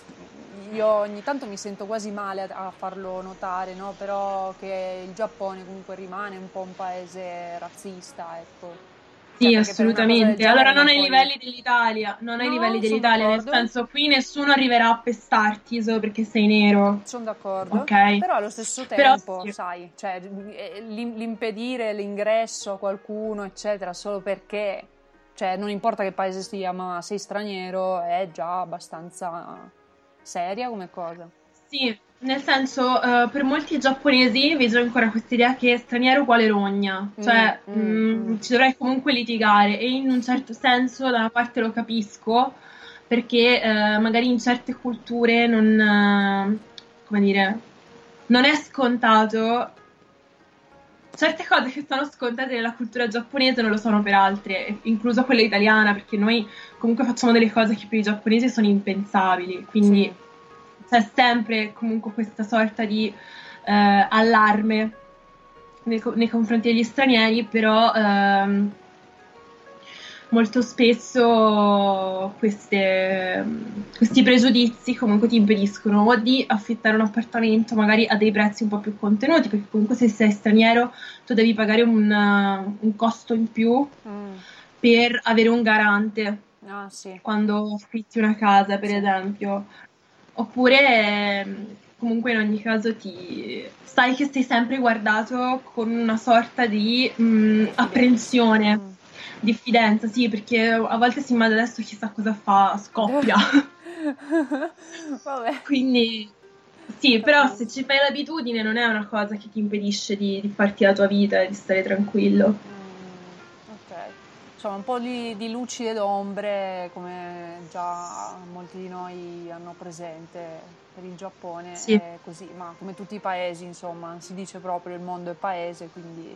io ogni tanto mi sento quasi male a, farlo notare, no? però che il Giappone comunque rimane un po' un paese razzista, ecco. Sì, cioè, assolutamente. Allora non ai livelli dell'Italia, non ai no, livelli dell'Italia, d'accordo. nel senso qui nessuno arriverà a pestarti solo perché sei nero. Sono d'accordo. Ok. Però allo stesso tempo, Però, sai, cioè, l'impedire l'ingresso a qualcuno, eccetera, solo perché cioè non importa che paese sia, ma sei straniero è già abbastanza seria come cosa. Sì, nel senso, uh, per molti giapponesi vedo ancora questa idea che straniero uguale rogna, cioè mm, mm, mm. ci dovrei comunque litigare e in un certo senso da una parte lo capisco perché uh, magari in certe culture non, uh, come dire, non è scontato certe cose che sono scontate nella cultura giapponese non lo sono per altre, incluso quella italiana, perché noi comunque facciamo delle cose che per i giapponesi sono impensabili, quindi sì. C'è sempre comunque questa sorta di eh, allarme nei, nei, confronti degli stranieri, però... Ehm, molto spesso queste, questi pregiudizi comunque ti impediscono o di affittare un appartamento magari a dei prezzi un po' più contenuti, perché comunque se sei straniero tu devi pagare un, un costo in più mm. per avere un garante ah, sì. quando affitti una casa, per sì. esempio. Oppure comunque in ogni caso ti sai che sei sempre guardato con una sorta di mh, apprensione. Mm diffidenza, sì, perché a volte si immagina adesso chissà cosa fa, scoppia. Vabbè. Quindi sì, però se ci fai l'abitudine non è una cosa che ti impedisce di, di farti la tua vita e di stare tranquillo. Mm, insomma un po' di, di luci ed ombre come già molti di noi hanno presente per il Giappone, sì. è così, ma come tutti i paesi insomma si dice proprio il mondo è paese, quindi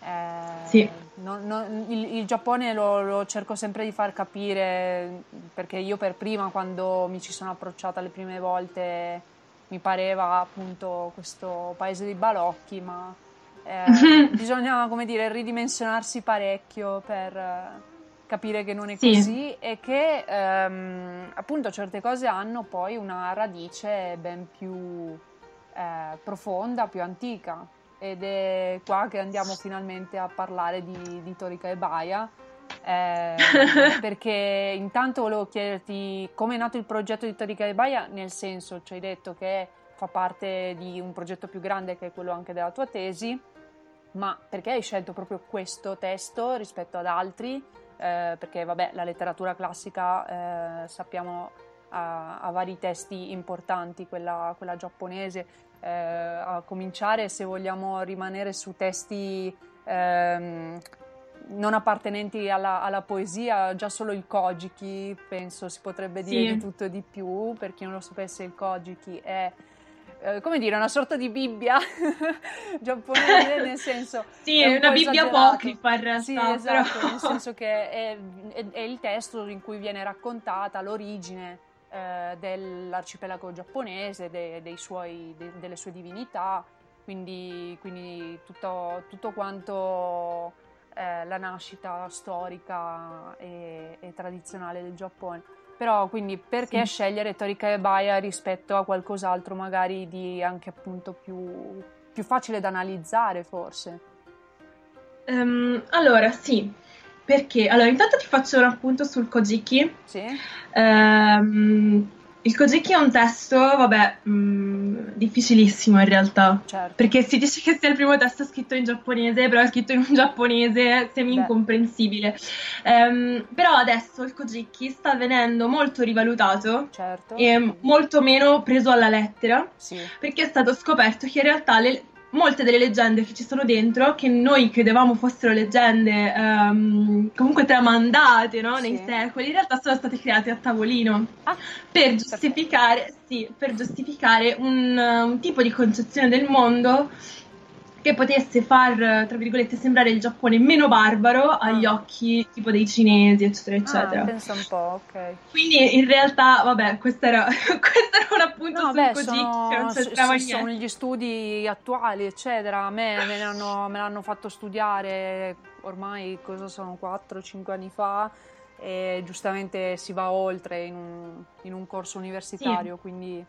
eh, sì. non, non, il, il, Giappone lo, lo, cerco sempre di far capire perché io per prima quando mi ci sono approcciata le prime volte mi pareva appunto questo paese di balocchi ma eh, bisogna come dire ridimensionarsi parecchio per eh, capire che non è sì. così e che ehm, appunto certe cose hanno poi una radice ben più eh, profonda, più antica ed è qua che andiamo finalmente a parlare di, di Torika e Baia. Eh, perché intanto volevo chiederti come è nato il progetto di Torika e Baia, nel senso ci hai detto che fa parte di un progetto più grande che è quello anche della tua tesi, ma perché hai scelto proprio questo testo rispetto ad altri? Eh, perché vabbè, la letteratura classica eh, sappiamo ha, ha, vari testi importanti, quella, quella giapponese, eh, a cominciare se vogliamo rimanere su testi ehm, non appartenenti alla, alla, poesia, già solo il Kojiki penso si potrebbe dire sì. di tutto e di più, per chi non lo sapesse il Kojiki è eh, come dire, una sorta di Bibbia giapponese, nel senso... sì, è un una Bibbia apocrifa in realtà. Sì, esatto, però... nel senso che è, è, è, il testo in cui viene raccontata l'origine eh, dell'arcipelago giapponese, de, dei suoi, de, delle sue divinità, quindi, quindi tutto, tutto, quanto eh, la nascita storica e, e tradizionale del Giappone. Però quindi perché sì. scegliere Torika e Baia rispetto a qualcos'altro magari di anche appunto più, più facile da analizzare forse? Um, allora sì, perché allora intanto ti faccio un appunto sul Kojiki. Sì. Um, il Kojiki è un testo, vabbè, mh, mm, difficilissimo in realtà. Certo. Perché si dice che sia il primo testo scritto in giapponese, però è scritto in un giapponese semi-incomprensibile. Um, però adesso il Kojiki sta venendo molto rivalutato certo. e molto meno preso alla lettera. Sì. Perché è stato scoperto che in realtà le, molte delle leggende che ci sono dentro, che noi credevamo fossero leggende um, comunque tramandate no? nei sì. secoli, in realtà sono state create a tavolino ah, per, giustificare, sì, per giustificare un, un tipo di concezione del mondo che potesse far, tra virgolette, sembrare il Giappone meno barbaro agli ah. occhi tipo dei cinesi, eccetera, eccetera. Ah, pensa un po', ok. Quindi in realtà, vabbè, questo era, questo era un appunto no, sul beh, Kojiki, sono, che non c'entrava. Sono gli studi attuali, eccetera. A me me l'hanno, me l'hanno fatto studiare ormai, cosa sono, 4-5 anni fa e giustamente si va oltre in un, in un corso universitario, sì. quindi...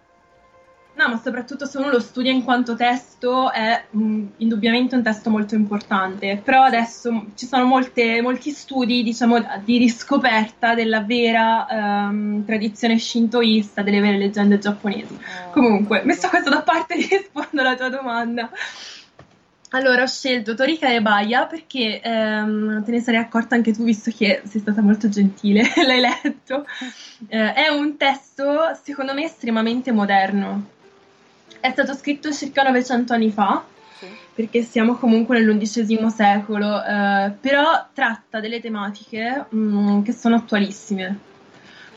No, ma soprattutto se uno lo studia in quanto testo è mh, indubbiamente un testo molto importante, però adesso ci sono molte, molti studi diciamo, di riscoperta della vera um, tradizione shintoista, delle vere leggende giapponesi. Oh, Comunque, messo questo da parte rispondo alla tua domanda. Allora, ho scelto Torika e Baia perché ehm, te ne sarei accorta anche tu, visto che sei stata molto gentile, l'hai letto. Eh, è un testo, secondo me, estremamente moderno è stato scritto circa 900 anni fa, sì. perché siamo comunque nell'undicesimo secolo, eh, però tratta delle tematiche mh, mm, che sono attualissime,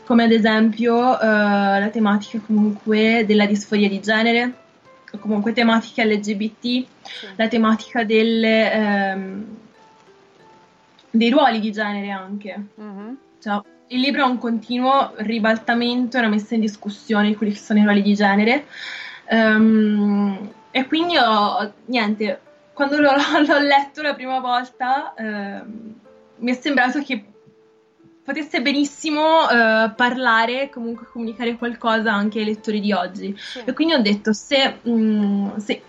come ad esempio eh, la tematica comunque della disforia di genere, o comunque tematiche LGBT, sì. la tematica delle, ehm, dei ruoli di genere anche. Mm-hmm. Cioè, il libro è un continuo ribaltamento e una messa in discussione di quelli che sono i ruoli di genere. Um, e quindi ho, niente, quando l'ho, l'ho, letto la prima volta uh, mi è sembrato che potesse benissimo uh, parlare, comunque comunicare qualcosa anche ai lettori di oggi. Sì. E quindi ho detto, se, um, se,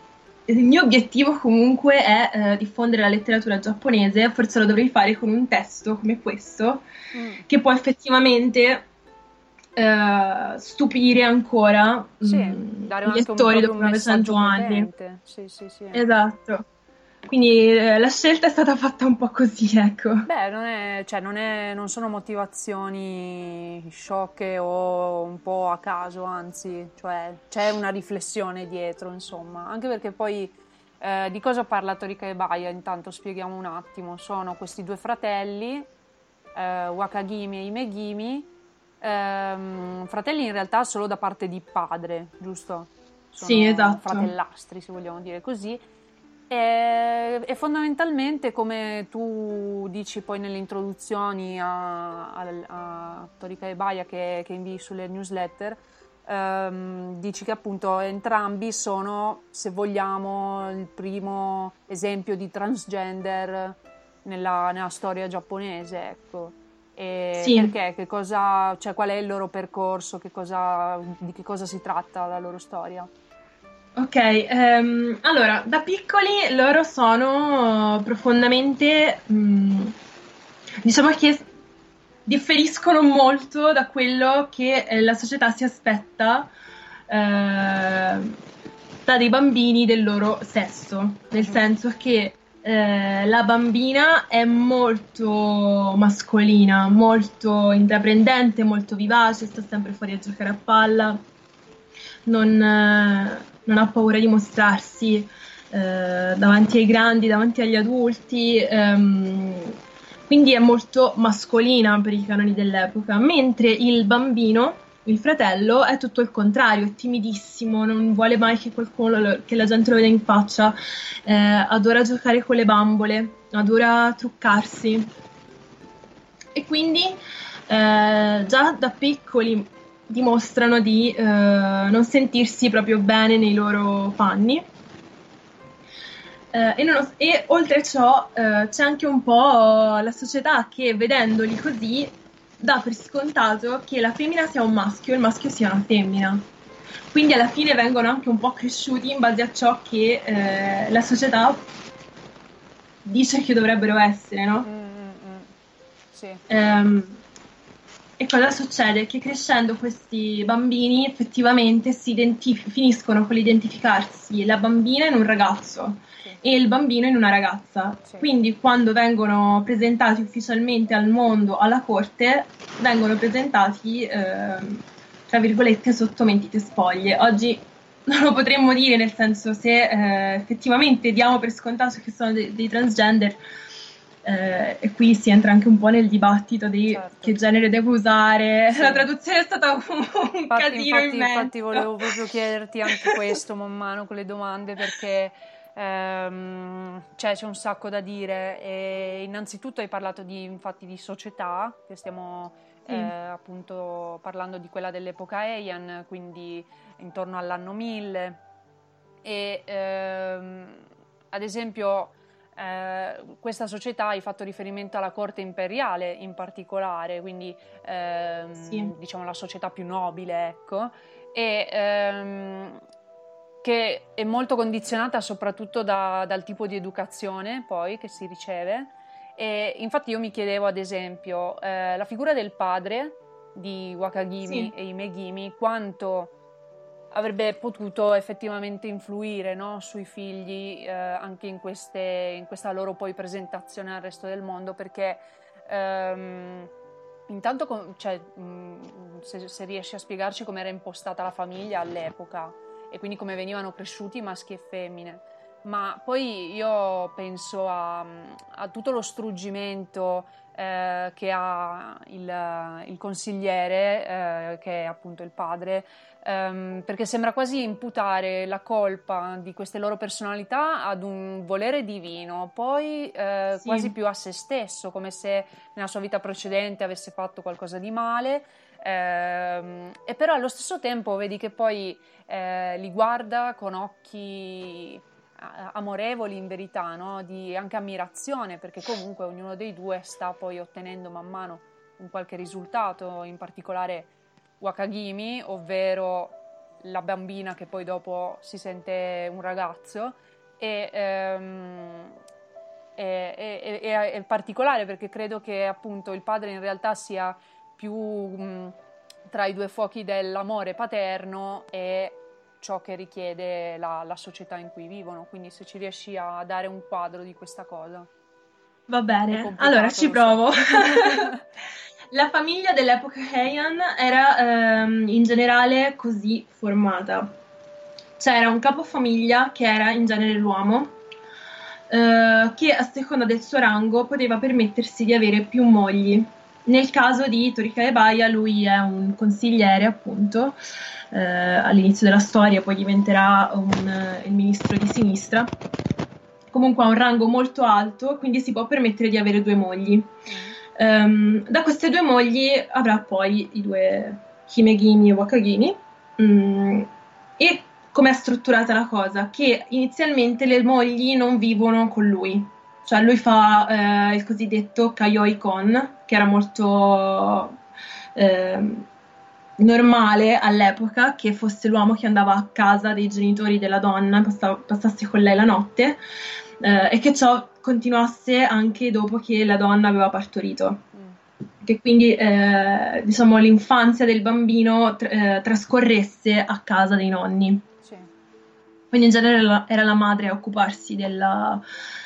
il mio obiettivo comunque è uh, diffondere la letteratura giapponese, forse lo dovrei fare con un testo come questo, mm. che può effettivamente uh, stupire ancora sì, mm, dare i lettori dopo 900 anni. Sì, sì, sì. Esatto. Quindi eh, la scelta è stata fatta un po' così, ecco. Beh, non, è, cioè, non, è, non sono motivazioni sciocche o un po' a caso, anzi, cioè, c'è una riflessione dietro, insomma, anche perché poi eh, di cosa parla Torika e Baia? Intanto spieghiamo un attimo. Sono questi due fratelli, eh, Wakagimi e Imegimi, ehm, fratelli in realtà solo da parte di padre, giusto? Sono sì, esatto. Fratellastri, se vogliamo dire così. E, e, fondamentalmente, come tu dici poi nelle introduzioni a, a, a Torika e Baia che, che invii sulle newsletter, ehm, dici che appunto entrambi sono, se vogliamo, il primo esempio di transgender nella, nella storia giapponese, ecco. E sì. Perché? Che cosa, cioè, qual è il loro percorso? Che cosa, di che cosa si tratta la loro storia? Ok, um, allora, da piccoli loro sono profondamente, um, diciamo che differiscono molto da quello che eh, la società si aspetta eh, da dei bambini del loro sesso, nel mm. senso che eh, la bambina è molto mascolina, molto intraprendente, molto vivace, sta sempre fuori a giocare a palla, non, eh, non ha paura di mostrarsi eh, davanti ai grandi, davanti agli adulti, ehm, quindi è molto mascolina per i canoni dell'epoca, mentre il bambino, il fratello, è tutto il contrario, è timidissimo, non vuole mai che qualcuno, che la gente lo veda in faccia, eh, adora giocare con le bambole, adora truccarsi. E quindi eh, già da piccoli dimostrano di eh, non sentirsi proprio bene nei loro panni. Eh, e, non, e, oltre ciò eh, c'è anche un po' la società che vedendoli così dà per scontato che la femmina sia un maschio e il maschio sia una femmina. Quindi alla fine vengono anche un po' cresciuti in base a ciò che eh, la società dice che dovrebbero essere, no? Mm, mm, mm. Sì. Um, e cosa succede? Che crescendo questi bambini effettivamente identif- finiscono con l'identificarsi la bambina in un ragazzo. E il bambino in una ragazza. Sì. Quindi quando vengono presentati ufficialmente al mondo, alla corte, vengono presentati, eh, tra virgolette, sotto mentite spoglie. Oggi non lo potremmo dire, nel senso se eh, effettivamente diamo per scontato che sono de- dei transgender eh, e qui si entra anche un po' nel dibattito di certo. che genere devo usare. Sì. La traduzione è stata un, un infatti, casino infatti, immenso. Infatti volevo proprio chiederti anche questo man mano con le domande perché ehm, cioè, c'è un sacco da dire. E innanzitutto hai parlato di, infatti, di società, che stiamo sì. eh, appunto parlando di quella dell'epoca Heian, quindi intorno all'anno 1000. E ehm, ad esempio eh, questa società hai fatto riferimento alla corte imperiale in particolare, quindi ehm, sì. diciamo la società più nobile, ecco, e ehm, che è molto condizionata soprattutto da, dal tipo di educazione poi che si riceve. E infatti io mi chiedevo ad esempio eh, la figura del padre di Wakagimi sì. e Imegimi quanto avrebbe potuto effettivamente influire no, sui figli eh, anche in, queste, in, questa loro poi presentazione al resto del mondo perché ehm, intanto cioè, mh, se, se riesci a spiegarci come era impostata la famiglia all'epoca e quindi come venivano cresciuti maschi e femmine ma poi io penso a, a tutto lo struggimento eh, che ha il, il consigliere, eh, che è appunto il padre, ehm, perché sembra quasi imputare la colpa di queste loro personalità ad un volere divino, poi eh, sì. quasi più a se stesso, come se nella sua vita precedente avesse fatto qualcosa di male. Ehm, e però allo stesso tempo vedi che poi eh, li guarda con occhi amorevoli in verità, no? di anche ammirazione, perché comunque ognuno dei due sta poi ottenendo man mano un qualche risultato, in particolare Wakagimi, ovvero la bambina che poi dopo si sente un ragazzo e, ehm, è, è, è, è, particolare perché credo che appunto il padre in realtà sia più mh, tra i due fuochi dell'amore paterno e ciò che richiede la, la, società in cui vivono. Quindi se ci riesci a dare un quadro di questa cosa. Va bene, allora ci provo. La famiglia dell'epoca Heian era ehm, in generale così formata. C'era un capofamiglia che era in genere l'uomo, eh, che a seconda del suo rango poteva permettersi di avere più mogli. Nel caso di Torika Ebaya lui è un consigliere appunto, eh, all'inizio della storia poi diventerà un, eh, il ministro di sinistra, comunque ha un rango molto alto, quindi si può permettere di avere due mogli. Um, da queste due mogli avrà poi i due Himegimi e Wakagimi. Um, e com'è strutturata la cosa? Che inizialmente le mogli non vivono con lui, cioè lui fa eh, il cosiddetto Kayoi Kon, che era molto... Eh, normale all'epoca che fosse l'uomo che andava a casa dei genitori della donna, passava, passasse con lei la notte eh, e che ciò continuasse anche dopo che la donna aveva partorito. Mm. Che quindi eh, diciamo, l'infanzia del bambino tr- eh, trascorresse a casa dei nonni. Quindi in genere la, era la madre a occuparsi della,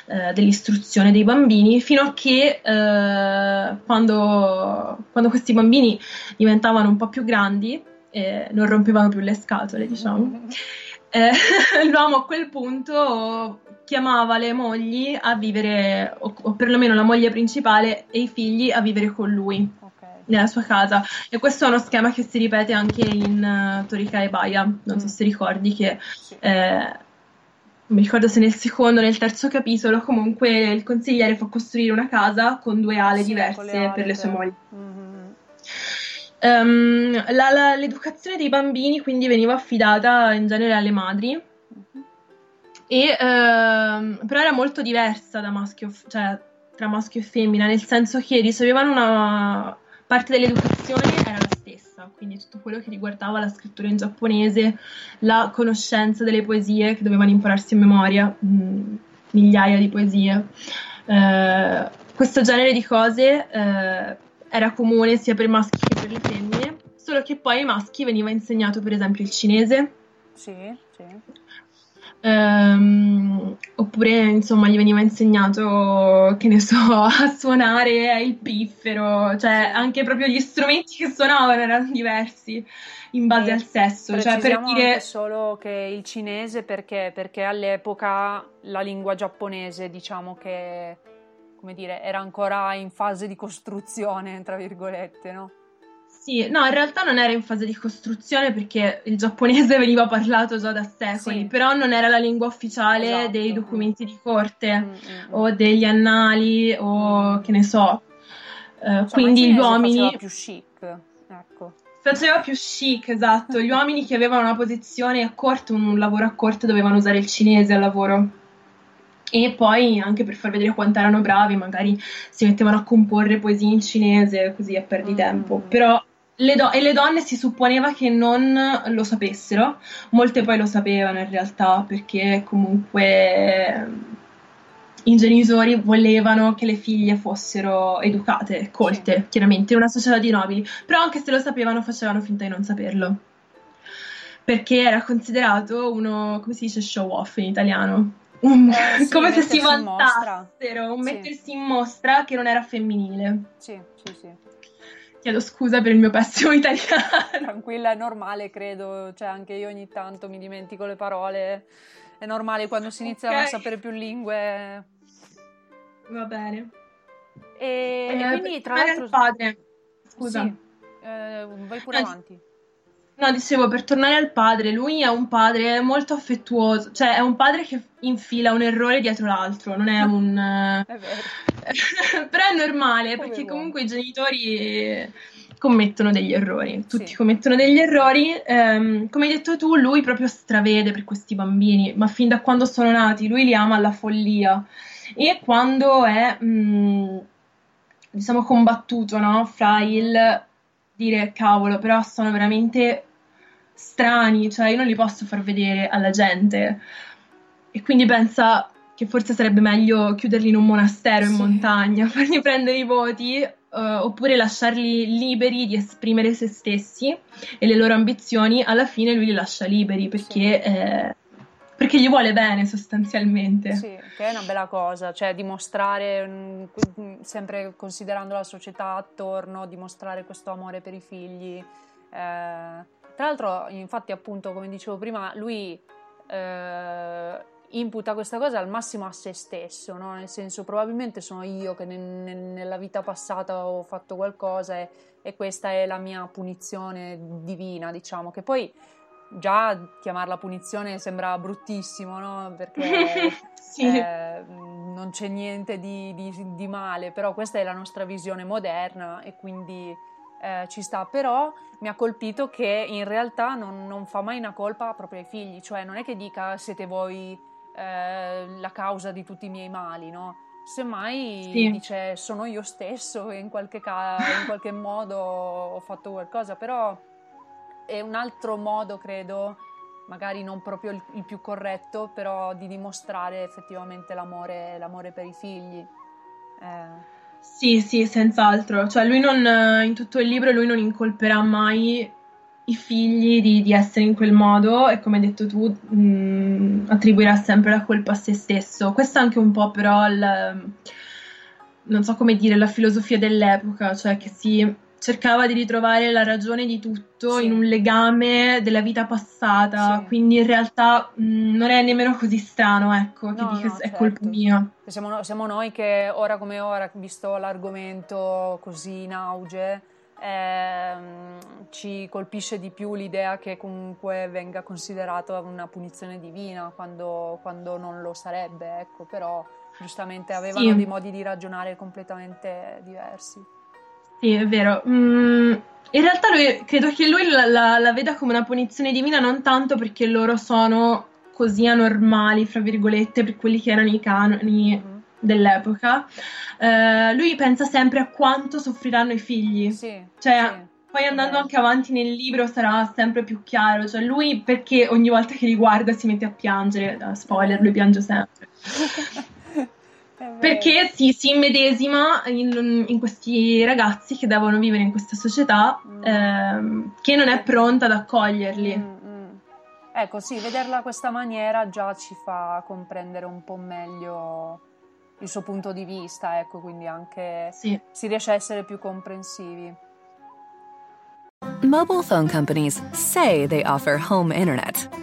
eh, dell'istruzione dei bambini, fino a che eh, quando, quando, questi bambini diventavano un po' più grandi, eh, non rompevano più le scatole, diciamo, eh, l'uomo a quel punto chiamava le mogli a vivere, o, o perlomeno la moglie principale e i figli a vivere con lui nella sua casa e questo è uno schema che si ripete anche in uh, Torika e Baia non so mm. se ricordi che eh, non mi ricordo se nel secondo o nel terzo capitolo comunque il consigliere fa costruire una casa con due ale sì, diverse le ale per le sue mogli mm-hmm. um, la, la, l'educazione dei bambini quindi veniva affidata in genere alle madri mm-hmm. e, uh, però era molto diversa da maschio, cioè tra maschio e femmina, nel senso che ricevevano una parte dell'educazione era la stessa, quindi tutto quello che riguardava la scrittura in giapponese, la conoscenza delle poesie che dovevano impararsi a memoria, mh, mm, migliaia di poesie. Eh, questo genere di cose eh, era comune sia per i maschi che per le femmine, solo che poi ai maschi veniva insegnato per esempio il cinese. Sì, sì Um, oppure insomma gli veniva insegnato che ne so a suonare il piffero cioè anche proprio gli strumenti che suonavano erano diversi in base e al sesso cioè per dire solo che il cinese perché perché all'epoca la lingua giapponese diciamo che come dire era ancora in fase di costruzione tra virgolette no sì, no, in realtà non era in fase di costruzione perché il giapponese veniva parlato già da secoli, sì. però non era la lingua ufficiale esatto. dei documenti di corte mm, mm, mm. o degli annali o che ne so. Uh, quindi gli uomini... Faceva più chic, ecco. Faceva più chic, esatto. Gli uomini che avevano una posizione a corte, un lavoro a corte, dovevano usare il cinese al lavoro e poi anche per far vedere quanto erano bravi, magari si mettevano a comporre poesie in cinese così a perditempo. Mm. Però le do- e le donne si supponeva che non lo sapessero, molte poi lo sapevano in realtà perché comunque i genitori volevano che le figlie fossero educate, colte, sì. chiaramente, in una società di nobili, però anche se lo sapevano facevano finta di non saperlo. Perché era considerato uno, come si dice, show off in italiano. Un, eh, sì, come se si vantassero, un sì. mettersi in mostra che non era femminile. Sì, sì, sì. Chiedo scusa per il mio pessimo italiano. Tranquilla, è normale, credo. Cioè, anche io ogni tanto mi dimentico le parole. È normale quando si iniziano okay. a sapere più lingue. Va bene. E, eh, quindi, tra l'altro... padre. Scusa. Sì. Eh, vai pure no, avanti. No, dicevo, per tornare al padre, lui è un padre molto affettuoso, cioè è un padre che infila un errore dietro l'altro, non è un... è vero. Però è normale, Come perché comunque i genitori commettono degli errori, tutti sì. commettono degli errori. Um, come hai detto tu, lui proprio stravede per questi bambini, ma fin da quando sono nati, lui li ama alla follia. E quando è, mh, mm, diciamo, combattuto no? fra il dire cavolo, però sono veramente strani, cioè io non li posso far vedere alla gente. E quindi pensa che forse sarebbe meglio chiuderli in un monastero in montagna, fargli prendere i voti, uh, oppure lasciarli liberi di esprimere se stessi e le loro ambizioni. Alla fine lui li lascia liberi perché. Sì. Eh, perché gli vuole bene sostanzialmente. Sì, che è una bella cosa, cioè dimostrare, mm, sempre considerando la società attorno, dimostrare questo amore per i figli. Eh, tra l'altro, infatti, appunto, come dicevo prima, lui eh, imputa questa cosa al massimo a se stesso, no? nel senso probabilmente sono io che ne, ne, nella vita passata ho fatto qualcosa e, e, questa è la mia punizione divina, diciamo, che poi già chiamarla punizione sembra bruttissimo, no? perché sì. eh, non c'è niente di, di, di male, però questa è la nostra visione moderna e quindi eh, ci sta, però mi ha colpito che in realtà non, non, fa mai una colpa proprio ai figli, cioè non è che dica siete voi eh, la causa di tutti i miei mali, no? Semmai sì. dice sono io stesso e in qualche, ca- in qualche modo ho fatto qualcosa, però è un altro modo, credo, magari non proprio il, il più corretto, però di dimostrare effettivamente l'amore, l'amore per i figli. Eh. Sì, sì, senz'altro. Cioè, lui non, in tutto il libro, lui non incolperà mai i figli di, di essere in quel modo e, come hai detto tu, mh, mm, attribuirà sempre la colpa a se stesso. Questo è anche un po' però il, non so come dire, la filosofia dell'epoca, cioè che si cercava di ritrovare la ragione di tutto sì. in un legame della vita passata, sì. quindi in realtà mh, non è nemmeno così strano, ecco, che no, dica no, è certo. colpa mia. Siamo, siamo, noi che ora come ora, visto l'argomento così in auge, ehm, ci colpisce di più l'idea che comunque venga considerata una punizione divina quando, quando non lo sarebbe, ecco, però giustamente avevano sì. dei modi di ragionare completamente diversi. Sì, è vero. Mm, in realtà lui, credo che lui la, la, la, veda come una punizione divina non tanto perché loro sono così anormali, fra virgolette, per quelli che erano i canoni mm. dell'epoca. Uh, lui pensa sempre a quanto soffriranno i figli. Sì, cioè, sì. Poi andando anche avanti nel libro sarà sempre più chiaro, cioè lui perché ogni volta che li guarda si mette a piangere, spoiler, lui piange sempre. Perché si, si immedesima in, in, questi ragazzi che devono vivere in questa società mm. ehm, che non è pronta ad accoglierli. Mm, mm. Ecco, sì, vederla questa maniera già ci fa comprendere un po' meglio il suo punto di vista, ecco, quindi anche sì. si riesce a essere più comprensivi. Mobile phone companies say they offer home internet.